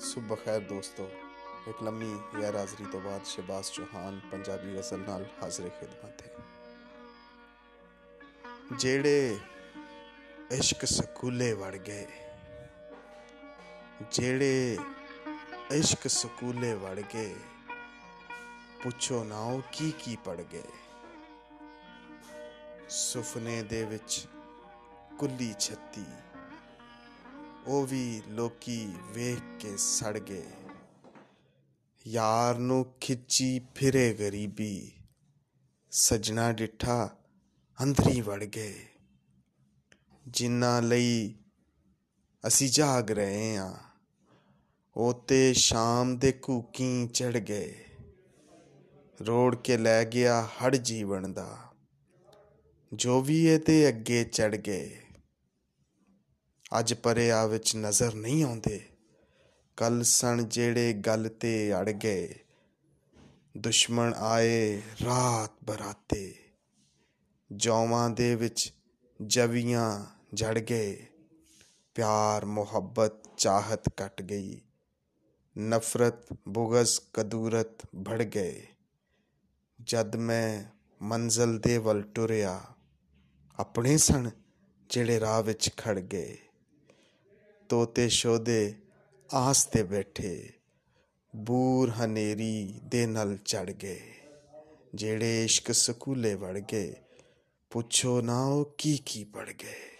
ਸੁਬਹ ਖੈਰ ਦੋਸਤੋ, ਇੱਕ ਲੰਮੀ ਗੈਰ ਹਾਜ਼ਰੀ ਤੋਂ ਬਾਅਦ ਸ਼ਬਾਸ ਚੌਹਾਨ ਪੰਜਾਬੀ ਗਜ਼ਲ ਨਾਲ ਹਾਜ਼ਰ ਖਿਦਮਤ ਹੈ। ਜਿਹੜੇ ਇਸ਼ਕ ਸਕੂਲੇ ਵੜ ਗਏ, ਜਿਹੜੇ ਇਸ਼ਕ ਸਕੂਲੇ ਵੜ ਗਏ, ਪੁੱਛੋ ਨਾ ਉਹ ਕੀ ਕੀ ਪੜ ਗਏ। ਸੁਪਨੇ ਦੇ ਵਿੱਚ ਕੁੱਲੀ ਛੱਤੀ ਉਹ ਵੀ ਲੋਕੀ ਵੇਖ ਕੇ ਸੜ ਗਏ। ਯਾਰ ਨੂੰ ਖਿੱਚੀ ਫਿਰੇ ਗਰੀਬੀ, ਸਜਣਾ ਡਿੱਠਾ ਅੰਦਰੀ ਵੜ ਗਏ। ਜਿਨ੍ਹਾਂ ਲਈ ਅਸੀਂ ਜਾਗ ਰਹੇ ਆ, ਉਹ ਤੇ ਸ਼ਾਮ ਦੇ ਕੂਕੀ ਚੜ ਗਏ। ਰੋੜ ਕੇ ਲੈ ਗਿਆ ਹੜ ਜੀਵਨ ਦਾ, ਜੋ ਵੀ ਇਹਦੇ ਅੱਗੇ ਚੜ ਗਏ। ਅੱਜ ਪਰਿਆ ਵਿੱਚ ਨਜ਼ਰ ਨਹੀਂ ਆਉਂਦੇ। ਕੱਲ ਸਣ ਜਿਹੜੇ ਗੱਲ ਤੇ ਅੜ ਗਏ। ਦੁਸ਼ਮਣ ਆਏ ਰਾਤ ਬਰਾਤੇ। ਜੌਵਾਂ ਦੇ ਵਿੱਚ ਜਵੀਆਂ ਜੜ ਗਏ। ਪਿਆਰ ਮੁਹੱਬਤ ਚਾਹਤ ਕੱਟ ਗਈ। ਨਫ਼ਰਤ, ਬੁਗਜ਼, ਕਦੂਰਤ ਭੜ ਗਏ। ਜਦ ਮੈਂ ਮੰਜ਼ਲ ਦੇ ਵੱਲ ਟੁਰਿਆ, ਆਪਣੇ ਸਣ ਜਿਹੜੇ ਰਾਹ ਵਿੱਚ ਖੜ ਗਏ। ਤੋਤੇ ਸ਼ੋਦੇ ਆਸ ਤੇ ਬੈਠੇ। ਬੂਰ ਹਨੇਰੀ ਦੇ ਨਾਲ ਚੜ ਗਏ। ਜਿਹੜੇ ਇਸ਼ਕ ਸਕੂਲੇ ਵੜ ਗਏ, ਪੁੱਛੋ ਨਾ ਉਹ ਕੀ ਕੀ ਪੜ ਗਏ।